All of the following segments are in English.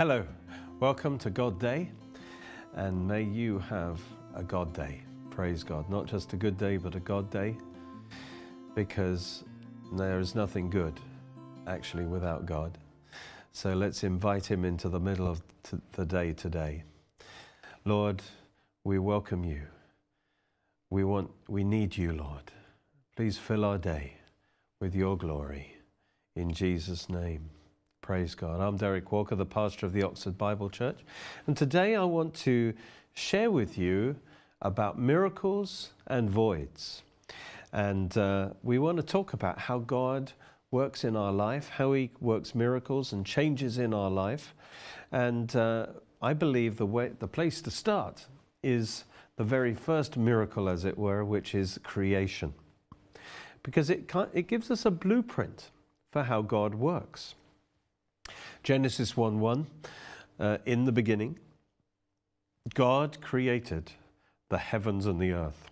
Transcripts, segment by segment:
Hello, welcome to God Day, and may you have a God Day. Praise God. Not just a good day, but a God Day, because there is nothing good actually without God. So let's invite Him into the middle of the day today. Lord, we welcome you. We want, we need you, Lord. Please fill our day with your glory. In Jesus' name. Praise God. I'm Derek Walker, the pastor of the Oxford Bible Church. And today I want to share with you about miracles and voids. And uh, we want to talk about how God works in our life, how He works miracles and changes in our life. And uh, I believe the, way, the place to start is the very first miracle, as it were, which is creation. Because it, it gives us a blueprint for how God works. Genesis 1 1, uh, in the beginning, God created the heavens and the earth.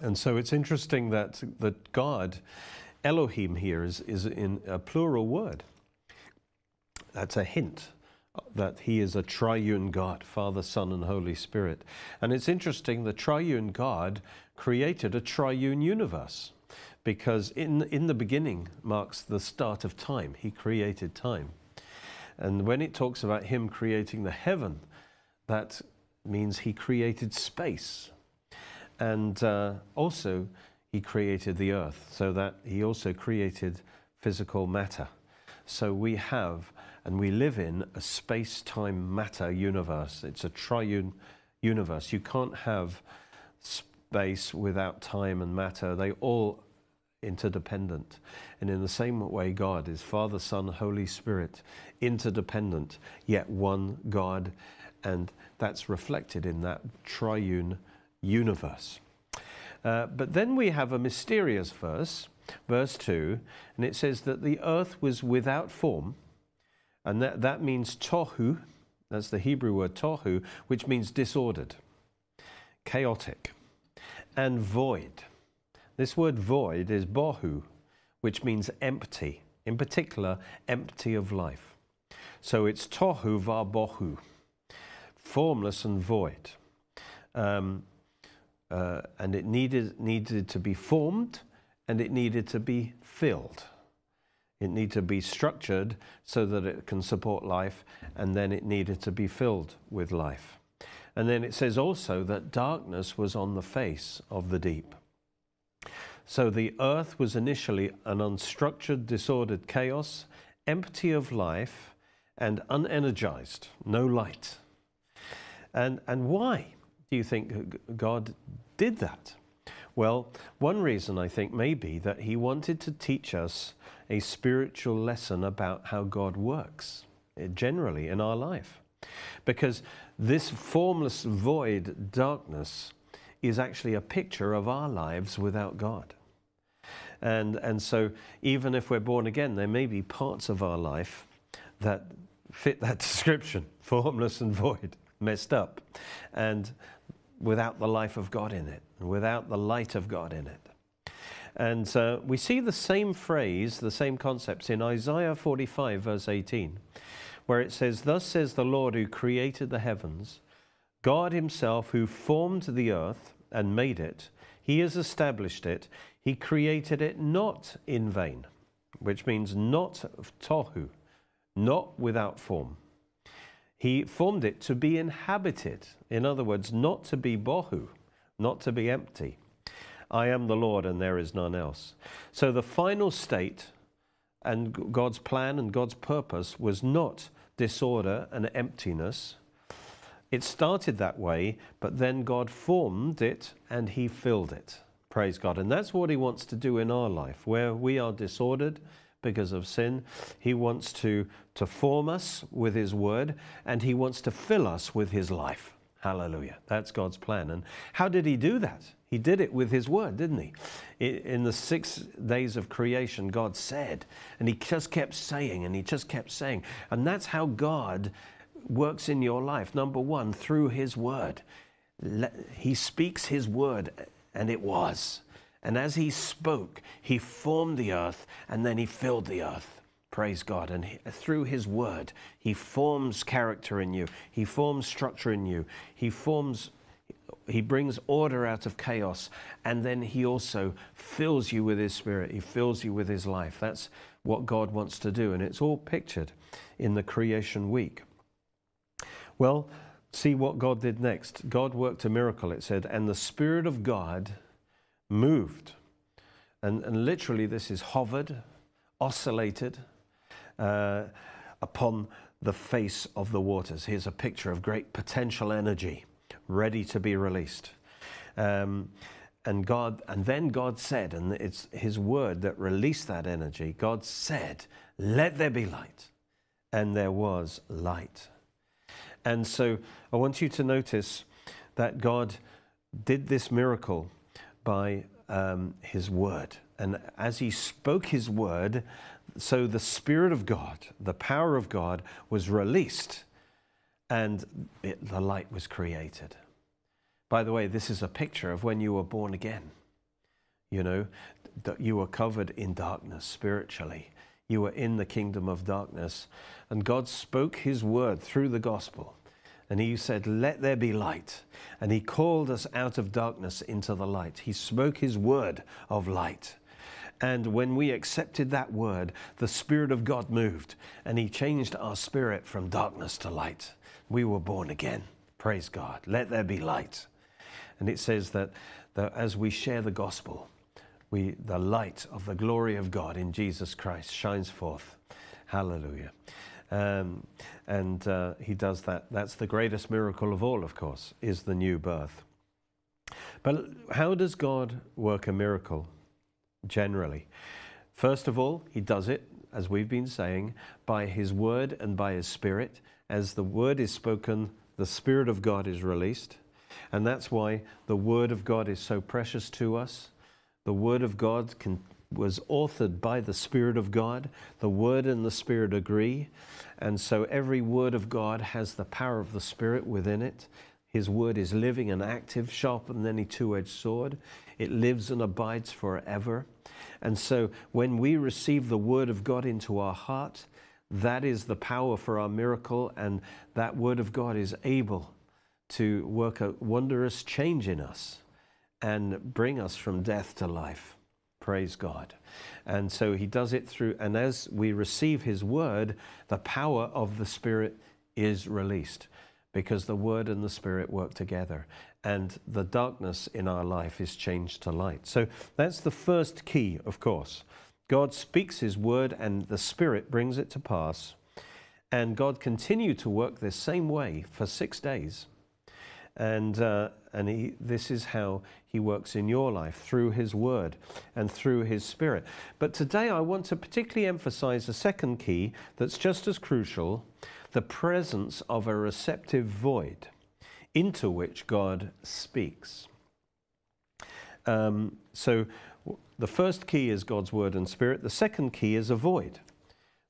And so it's interesting that, that God, Elohim here, is, is in a plural word. That's a hint that he is a triune God, Father, Son, and Holy Spirit. And it's interesting, the triune God created a triune universe because in, in the beginning marks the start of time. He created time. And when it talks about him creating the heaven, that means he created space. And uh, also, he created the earth, so that he also created physical matter. So we have and we live in a space time matter universe. It's a triune universe. You can't have space without time and matter. They all interdependent. And in the same way, God is Father, Son, Holy Spirit, interdependent, yet one God. And that's reflected in that triune universe. Uh, but then we have a mysterious verse, verse 2, and it says that the earth was without form, and that, that means tohu, that's the Hebrew word tohu, which means disordered, chaotic, and void. This word void is bohu, which means empty, in particular, empty of life. So it's tohu va bohu, formless and void. Um, uh, and it needed, needed to be formed and it needed to be filled. It needed to be structured so that it can support life, and then it needed to be filled with life. And then it says also that darkness was on the face of the deep. So the earth was initially an unstructured, disordered chaos, empty of life and unenergized, no light. And, and why do you think God did that? Well, one reason I think may be that he wanted to teach us a spiritual lesson about how God works eh, generally in our life. Because this formless void, darkness, is actually a picture of our lives without God. And, and so, even if we're born again, there may be parts of our life that fit that description formless and void, messed up, and without the life of God in it, without the light of God in it. And uh, we see the same phrase, the same concepts in Isaiah 45, verse 18, where it says, Thus says the Lord who created the heavens, God Himself who formed the earth and made it, He has established it, he created it not in vain, which means not tohu, not without form. He formed it to be inhabited. In other words, not to be bohu, not to be empty. I am the Lord and there is none else. So the final state and God's plan and God's purpose was not disorder and emptiness. It started that way, but then God formed it and He filled it. Praise God. And that's what He wants to do in our life. Where we are disordered because of sin, He wants to, to form us with His word and He wants to fill us with His life. Hallelujah. That's God's plan. And how did He do that? He did it with His word, didn't He? In the six days of creation, God said, and He just kept saying, and He just kept saying. And that's how God works in your life. Number one, through His word. He speaks His word and it was. And as he spoke, he formed the earth and then he filled the earth. Praise God. And he, through His Word, He forms character in you, He forms structure in you, He forms. He brings order out of chaos, and then He also fills you with His Spirit. He fills you with His life. That's what God wants to do, and it's all pictured in the creation week. Well, see what God did next. God worked a miracle, it said, and the Spirit of God moved. And, and literally, this is hovered, oscillated uh, upon the face of the waters. Here's a picture of great potential energy ready to be released. Um, and God, and then God said, and it's His word that released that energy. God said, "Let there be light," and there was light. And so, I want you to notice that God did this miracle by um, His word, and as He spoke His word, so the Spirit of God, the power of God, was released, and it, the light was created. By the way, this is a picture of when you were born again. You know, that you were covered in darkness spiritually. You were in the kingdom of darkness. And God spoke his word through the gospel. And he said, Let there be light. And he called us out of darkness into the light. He spoke his word of light. And when we accepted that word, the Spirit of God moved and he changed our spirit from darkness to light. We were born again. Praise God. Let there be light. And it says that, that as we share the gospel, we, the light of the glory of God in Jesus Christ shines forth. Hallelujah. Um, and uh, he does that. That's the greatest miracle of all, of course, is the new birth. But how does God work a miracle generally? First of all, he does it, as we've been saying, by his word and by his spirit. As the word is spoken, the spirit of God is released. And that's why the Word of God is so precious to us. The Word of God can, was authored by the Spirit of God. The Word and the Spirit agree. And so every Word of God has the power of the Spirit within it. His Word is living and active, sharper than any two edged sword. It lives and abides forever. And so when we receive the Word of God into our heart, that is the power for our miracle, and that Word of God is able to work a wondrous change in us and bring us from death to life. Praise God. And so he does it through, and as we receive his word, the power of the Spirit is released because the word and the Spirit work together. And the darkness in our life is changed to light. So that's the first key, of course. God speaks his word, and the Spirit brings it to pass. And God continued to work this same way for six days and, uh, and he, this is how he works in your life through his word and through his spirit. But today I want to particularly emphasize a second key that's just as crucial the presence of a receptive void into which God speaks. Um, so the first key is God's word and spirit, the second key is a void,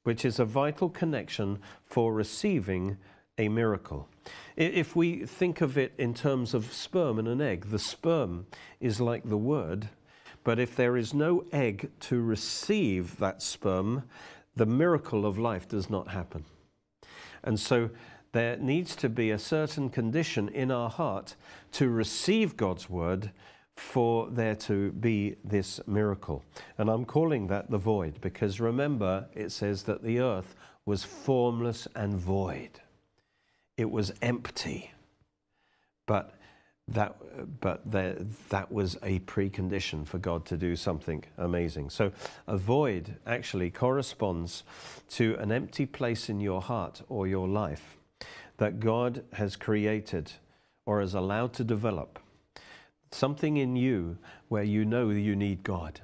which is a vital connection for receiving a miracle. If we think of it in terms of sperm and an egg, the sperm is like the word, but if there is no egg to receive that sperm, the miracle of life does not happen. And so there needs to be a certain condition in our heart to receive God's word for there to be this miracle. And I'm calling that the void because remember, it says that the earth was formless and void it was empty. But that, but there, that was a precondition for God to do something amazing. So a void actually corresponds to an empty place in your heart or your life that God has created or has allowed to develop. Something in you where you know you need God.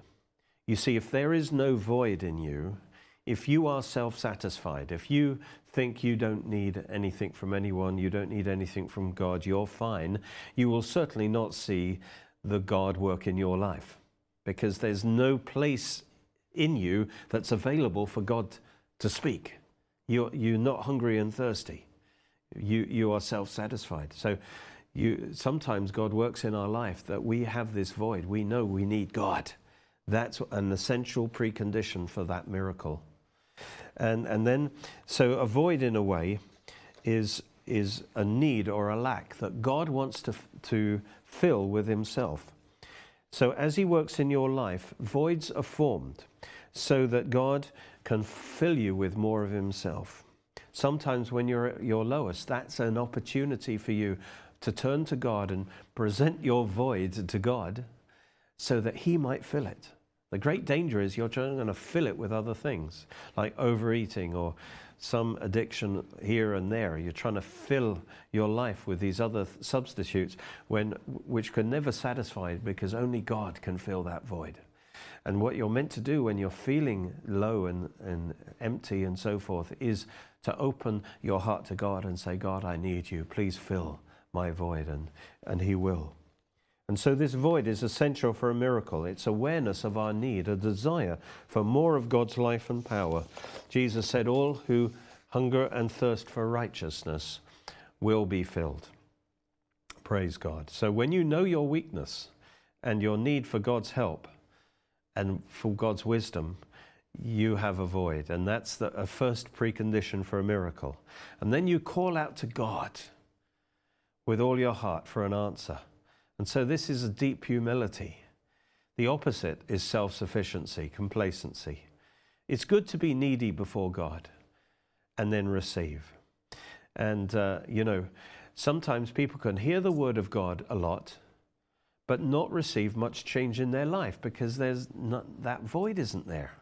You see, if there is no void in you, if you are self satisfied, if you think you don't need anything from anyone, you don't need anything from God, you're fine, you will certainly not see the God work in your life because there's no place in you that's available for God to speak. You're, you're not hungry and thirsty. You, you are self satisfied. So you, sometimes God works in our life that we have this void. We know we need God. That's an essential precondition for that miracle. And, and then, so a void in a way is, is a need or a lack that God wants to, to fill with Himself. So as He works in your life, voids are formed so that God can fill you with more of Himself. Sometimes when you're at your lowest, that's an opportunity for you to turn to God and present your void to God so that He might fill it. The great danger is you're going to fill it with other things, like overeating or some addiction here and there. You're trying to fill your life with these other substitutes when, which can never satisfy because only God can fill that void. And what you're meant to do when you're feeling low and, and empty and so forth is to open your heart to God and say, God, I need you. Please fill my void. And, and He will. And so this void is essential for a miracle. It's awareness of our need, a desire for more of God's life and power. Jesus said, All who hunger and thirst for righteousness will be filled. Praise God. So when you know your weakness and your need for God's help and for God's wisdom, you have a void. And that's the, a first precondition for a miracle. And then you call out to God with all your heart for an answer. And so this is a deep humility. The opposite is self sufficiency, complacency. It's good to be needy before God and then receive. And, uh, you know, sometimes people can hear the word of God a lot, but not receive much change in their life because there's not, that void isn't there.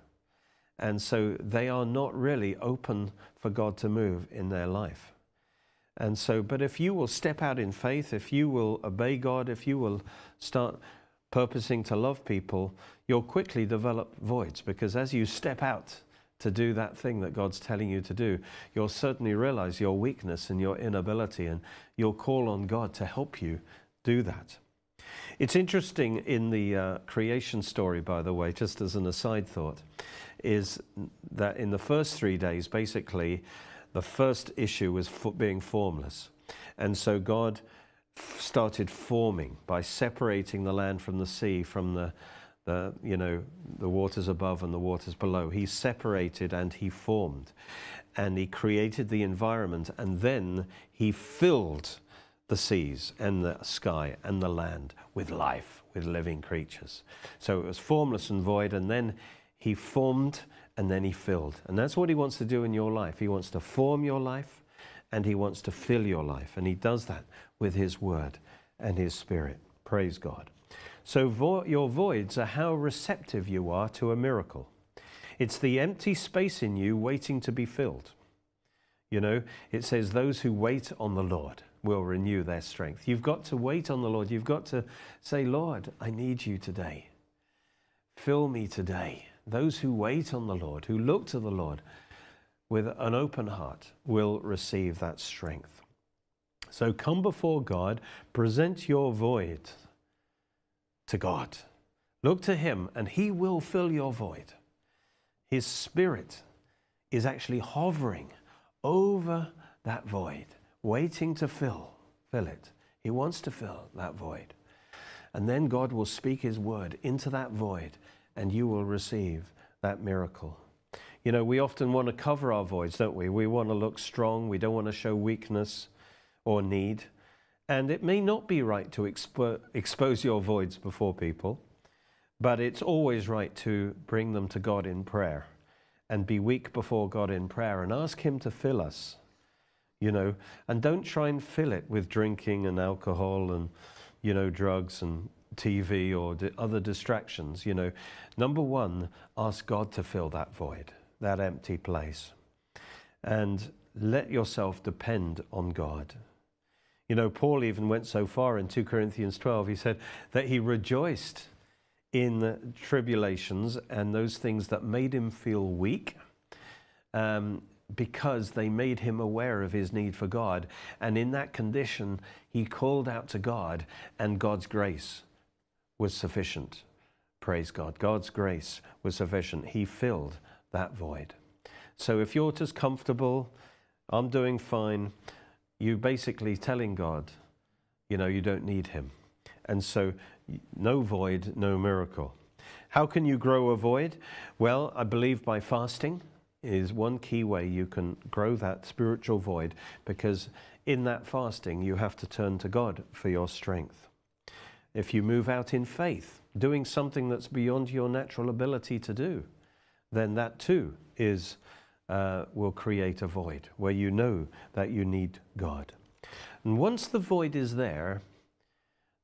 And so they are not really open for God to move in their life. And so, but if you will step out in faith, if you will obey God, if you will start purposing to love people, you'll quickly develop voids because as you step out to do that thing that God's telling you to do, you'll certainly realize your weakness and your inability, and you'll call on God to help you do that. It's interesting in the uh, creation story, by the way, just as an aside thought, is that in the first three days, basically, the first issue was being formless. And so God started forming by separating the land from the sea, from the, the, you know, the waters above and the waters below. He separated and he formed. And he created the environment. And then he filled the seas and the sky and the land with life, with living creatures. So it was formless and void. And then he formed and then he filled. And that's what he wants to do in your life. He wants to form your life and he wants to fill your life. And he does that with his word and his spirit. Praise God. So, vo- your voids are how receptive you are to a miracle. It's the empty space in you waiting to be filled. You know, it says, Those who wait on the Lord will renew their strength. You've got to wait on the Lord. You've got to say, Lord, I need you today. Fill me today. Those who wait on the Lord, who look to the Lord with an open heart, will receive that strength. So come before God, present your void to God. Look to Him, and He will fill your void. His Spirit is actually hovering over that void, waiting to fill, fill it. He wants to fill that void. And then God will speak His word into that void, and you will receive that miracle. You know, we often want to cover our voids, don't we? We want to look strong, we don't want to show weakness or need. And it may not be right to expo- expose your voids before people, but it's always right to bring them to God in prayer and be weak before God in prayer and ask Him to fill us, you know, and don't try and fill it with drinking and alcohol and, you know, drugs and TV or other distractions, you know, number one, ask God to fill that void, that empty place. And let yourself depend on God. You know, Paul even went so far in 2 Corinthians 12, he said that he rejoiced in tribulations and those things that made him feel weak. Um, because they made him aware of his need for God. And in that condition, he called out to God, and God's grace was sufficient. Praise God. God's grace was sufficient. He filled that void. So if you're just comfortable, I'm doing fine, you're basically telling God, you know, you don't need Him. And so, no void, no miracle. How can you grow a void? Well, I believe by fasting is one key way you can grow that spiritual void because in that fasting you have to turn to God for your strength. If you move out in faith, doing something that's beyond your natural ability to do, then that too is uh, will create a void where you know that you need God. And once the void is there,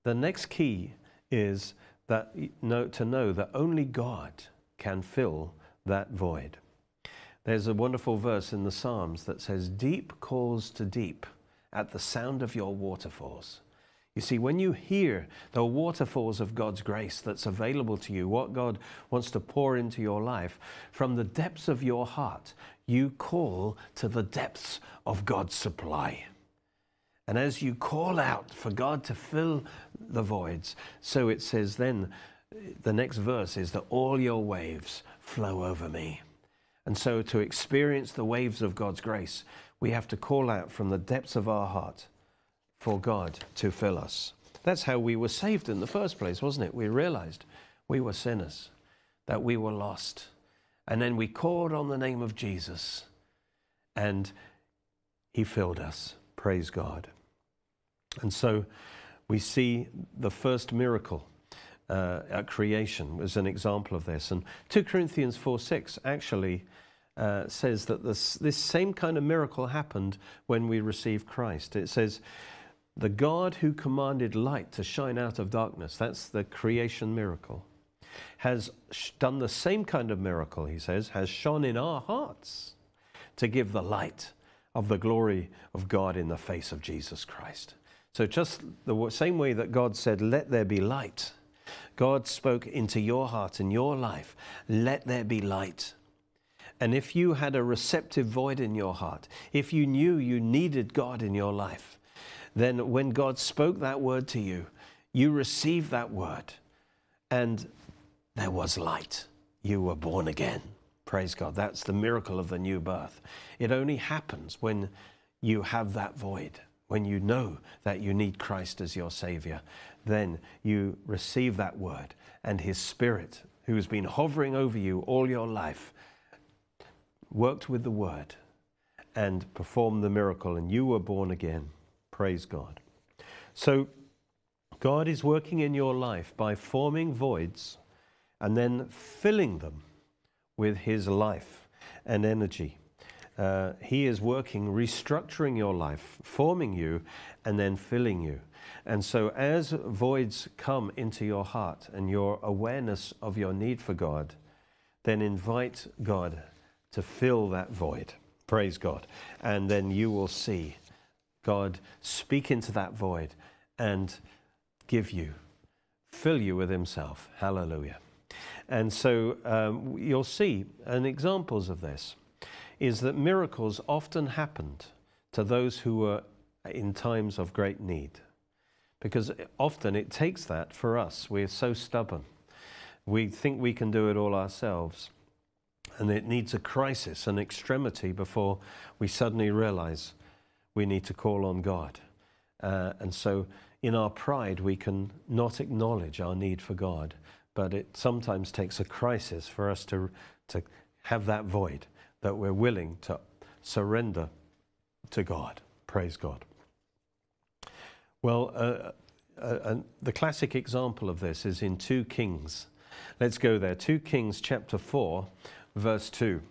the next key is that know, to know that only God can fill that void. There's a wonderful verse in the Psalms that says, Deep calls to deep at the sound of your waterfalls. You see, when you hear the waterfalls of God's grace that's available to you, what God wants to pour into your life, from the depths of your heart, you call to the depths of God's supply. And as you call out for God to fill the voids, so it says then, the next verse is that all your waves flow over me. And so to experience the waves of God's grace, we have to call out from the depths of our heart for God to fill us. That's how we were saved in the first place, wasn't it? We realized we were sinners, that we were lost. And then we called on the name of Jesus, and He filled us. Praise God. And so we see the first miracle uh, at creation was an example of this. And 2 Corinthians 4 6 actually uh, says that this, this same kind of miracle happened when we received Christ. It says, the God who commanded light to shine out of darkness, that's the creation miracle, has done the same kind of miracle, he says, has shone in our hearts to give the light of the glory of God in the face of Jesus Christ. So, just the same way that God said, Let there be light, God spoke into your heart and your life, Let there be light. And if you had a receptive void in your heart, if you knew you needed God in your life, then when God spoke that word to you, you received that word and there was light. You were born again. Praise God. That's the miracle of the new birth. It only happens when you have that void when you know that you need Christ as your Savior, then you receive that word, and His Spirit, who has been hovering over you all your life, worked with the word and performed the miracle, and you were born again. Praise God. So, God is working in your life by forming voids and then filling them with His life and energy. Uh, he is working, restructuring your life, forming you, and then filling you. And so, as voids come into your heart and your awareness of your need for God, then invite God to fill that void. Praise God. And then you will see God speak into that void and give you, fill you with Himself. Hallelujah. And so um, you'll see and examples of this is that miracles often happened to those who were in times of great need. Because often it takes that for us. We're so stubborn. We think we can do it all ourselves. And it needs a crisis, an extremity, before we suddenly realize we need to call on God. Uh, and so, in our pride, we can not acknowledge our need for God. But it sometimes takes a crisis for us to, to have that void that we're willing to surrender to God. Praise God. Well, uh, uh, uh, the classic example of this is in 2 Kings. Let's go there. 2 Kings chapter 4, verse 2.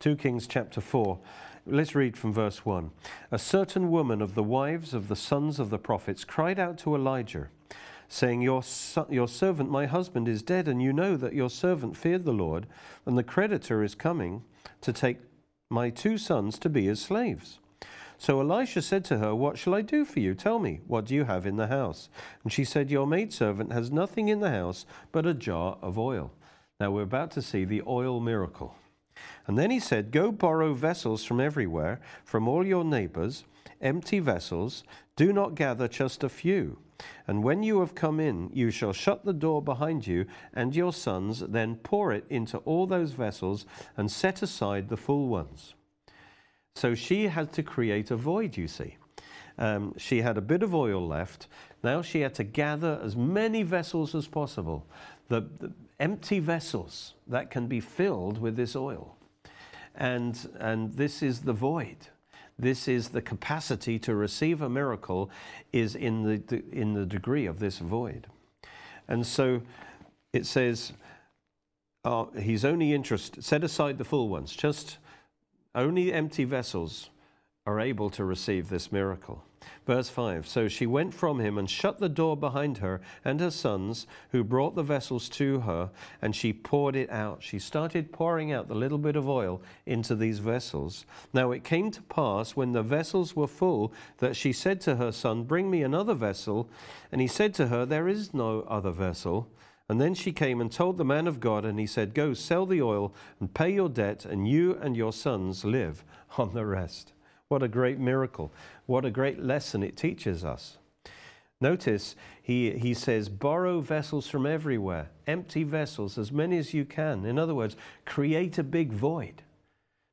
2 Kings chapter 4. Let's read from verse 1. A certain woman of the wives of the sons of the prophets cried out to Elijah, saying, Your, son, your servant, my husband, is dead, and you know that your servant feared the Lord, and the creditor is coming to take my two sons to be his slaves. So Elisha said to her, What shall I do for you? Tell me, what do you have in the house? And she said, Your maidservant has nothing in the house but a jar of oil. Now we're about to see the oil miracle. And then he said, Go borrow vessels from everywhere, from all your neighbors, empty vessels. Do not gather just a few. And when you have come in, you shall shut the door behind you and your sons, then pour it into all those vessels and set aside the full ones. So she had to create a void, you see. Um, she had a bit of oil left. Now she had to gather as many vessels as possible, the, the empty vessels that can be filled with this oil. And, and this is the void. This is the capacity to receive a miracle is in the, in the degree of this void. And so it says, uh, he's only interested, set aside the full ones, just only empty vessels are able to receive this miracle. Verse 5 So she went from him and shut the door behind her and her sons, who brought the vessels to her, and she poured it out. She started pouring out the little bit of oil into these vessels. Now it came to pass when the vessels were full that she said to her son, Bring me another vessel. And he said to her, There is no other vessel. And then she came and told the man of God, and he said, Go sell the oil and pay your debt, and you and your sons live on the rest. What a great miracle. What a great lesson it teaches us. Notice he, he says, borrow vessels from everywhere, empty vessels, as many as you can. In other words, create a big void.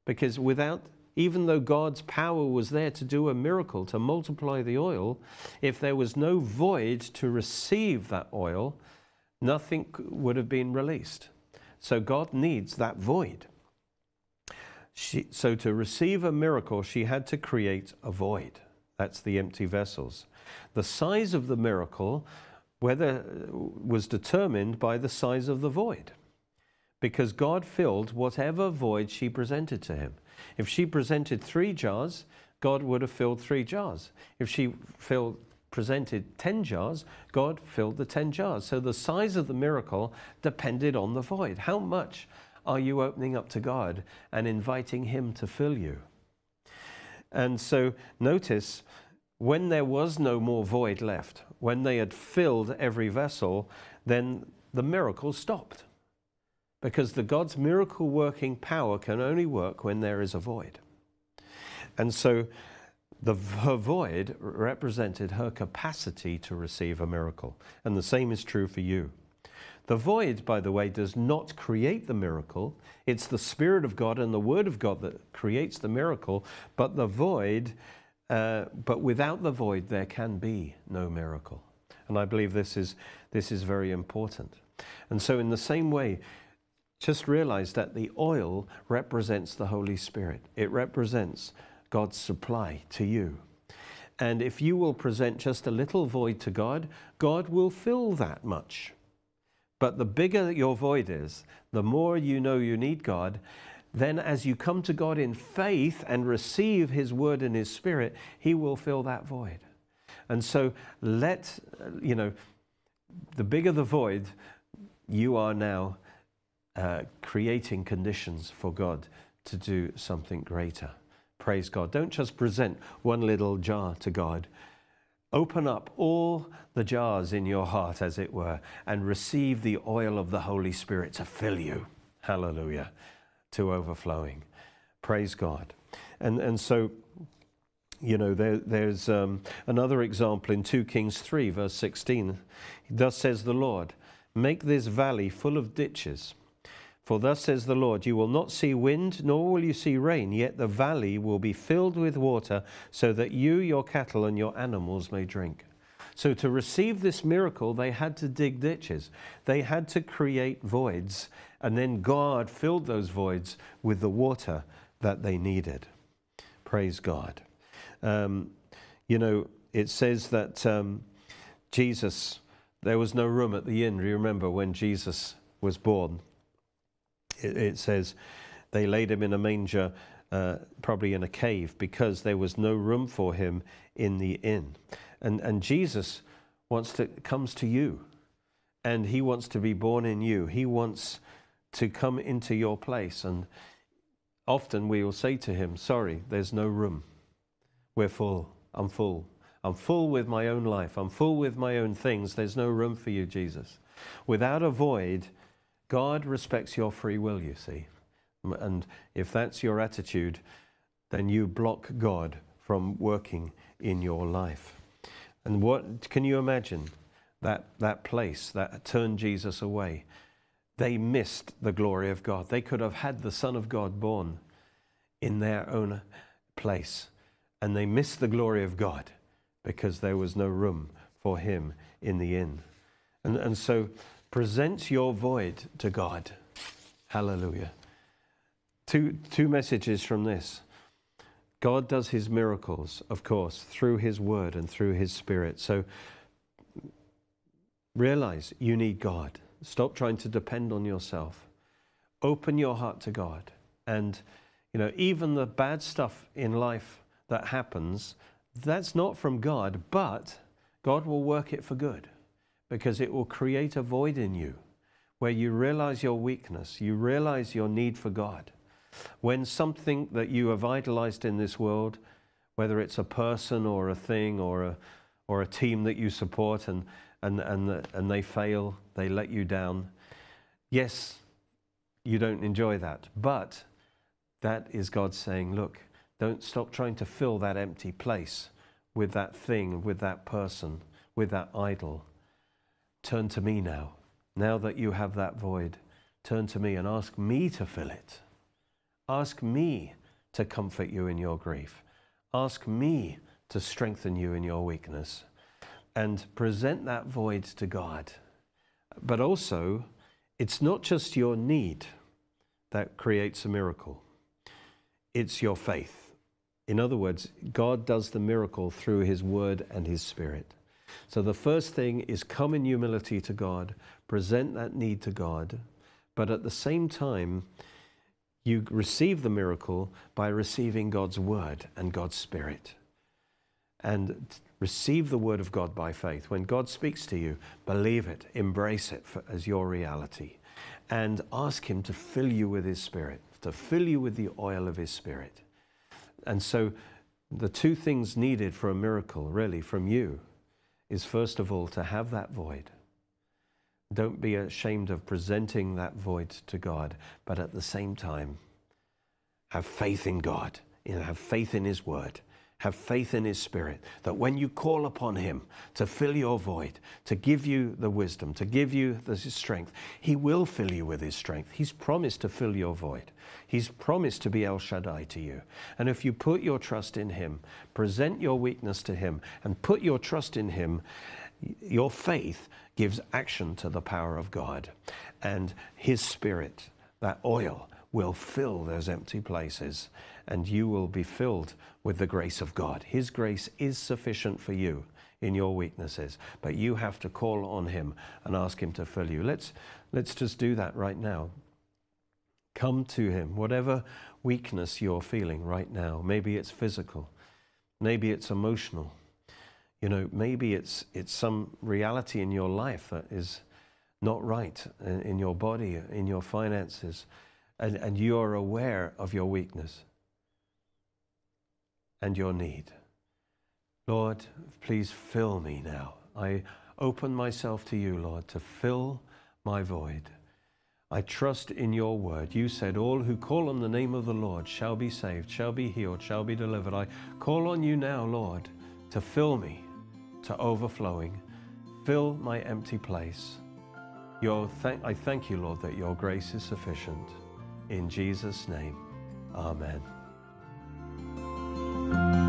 Because without, even though God's power was there to do a miracle, to multiply the oil, if there was no void to receive that oil, nothing would have been released. So God needs that void. She, so to receive a miracle, she had to create a void. That's the empty vessels. The size of the miracle whether was determined by the size of the void. Because God filled whatever void she presented to him. If she presented three jars, God would have filled three jars. If she filled, presented 10 jars, God filled the 10 jars. So the size of the miracle depended on the void. How much are you opening up to God and inviting Him to fill you? And so notice when there was no more void left, when they had filled every vessel, then the miracle stopped. Because the God's miracle working power can only work when there is a void. And so the, her void represented her capacity to receive a miracle. And the same is true for you. The void, by the way, does not create the miracle. It's the Spirit of God and the Word of God that creates the miracle. But the void, uh, but without the void, there can be no miracle. And I believe this is, this is very important. And so, in the same way, just realize that the oil represents the Holy Spirit, it represents God's supply to you. And if you will present just a little void to God, God will fill that much. But the bigger your void is, the more you know you need God, then as you come to God in faith and receive His word and His spirit, He will fill that void. And so let, you know, the bigger the void, you are now uh, creating conditions for God to do something greater. Praise God. Don't just present one little jar to God. Open up all the jars in your heart, as it were, and receive the oil of the Holy Spirit to fill you. Hallelujah. To overflowing. Praise God. And, and so, you know, there, there's um, another example in 2 Kings 3, verse 16. Thus says the Lord, Make this valley full of ditches for thus says the Lord, You will not see wind, nor will you see rain, yet the valley will be filled with water, so that you, your cattle, and your animals may drink. So, to receive this miracle, they had to dig ditches. They had to create voids, and then God filled those voids with the water that they needed. Praise God. Um, you know, it says that um, Jesus, there was no room at the inn. Do you remember when Jesus was born? It, it says they laid him in a manger, uh, probably in a cave, because there was no room for him in the inn. And, and Jesus wants to comes to you, and he wants to be born in you. He wants to come into your place. And often we will say to him, Sorry, there's no room. We're full. I'm full. I'm full with my own life. I'm full with my own things. There's no room for you, Jesus. Without a void, God respects your free will, you see. And if that's your attitude, then you block God from working in your life. And what can you imagine that, that place that turned Jesus away? They missed the glory of God. They could have had the Son of God born in their own place, and they missed the glory of God because there was no room for him in the inn. And, and so Present your void to God. Hallelujah. two, two messages from this. God does his miracles, of course, through his word and through his spirit. So realize you need God. Stop trying to depend on yourself. Open your heart to God. And, you know, even the bad stuff in life that happens, that's not from God, but God will work it for good because it will create a void in you where you realize your weakness, you realize your need for God. When something that you have idolized in this world, whether it's a person or a thing or a, or a team that you support and, and, and, and they fail, they let you down, yes, you don't enjoy that. But that is God saying, look, don't stop trying to fill that empty place with that thing, with that person, with that idol. Turn to me now. Now that you have that void, turn to me and ask me to fill it. Ask me to comfort you in your grief. Ask me to strengthen you in your weakness. And present that void to God. But also, it's not just your need that creates a miracle, it's your faith. In other words, God does the miracle through His Word and His Spirit. So the first thing is come in humility to God, present that need to God, but at the same time, you receive the miracle by receiving God's word and God's spirit. And receive the word of God by faith. When God speaks to you, believe it, embrace it for, as your reality, and ask Him to fill you with His spirit, to fill you with the oil of His spirit. And so, the two things needed for a miracle, really, from you, is first of all to have that void. Don't be ashamed of presenting that void to God, but at the same time, have faith in God, have faith in His Word, have faith in His Spirit, that when you call upon Him to fill your void, to give you the wisdom, to give you the strength, He will fill you with His strength. He's promised to fill your void. He's promised to be El Shaddai to you. And if you put your trust in Him, present your weakness to Him, and put your trust in Him, your faith gives action to the power of God. And His Spirit, that oil, will fill those empty places and you will be filled with the grace of God. His grace is sufficient for you in your weaknesses, but you have to call on Him and ask Him to fill you. Let's, let's just do that right now. Come to Him, whatever weakness you're feeling right now. Maybe it's physical, maybe it's emotional you know, maybe it's, it's some reality in your life that is not right in, your body, in your finances, and, and you're aware of your weakness and your need. Lord, please fill me now. I open myself to you, Lord, to fill my void. I trust in your word. You said, All who call on the name of the Lord shall be saved, shall be healed, shall be delivered. I call on you now, Lord, to fill me to overflowing. Fill my empty place. Your th- I thank you, Lord, that your grace is sufficient. In Jesus' name, amen. Bye.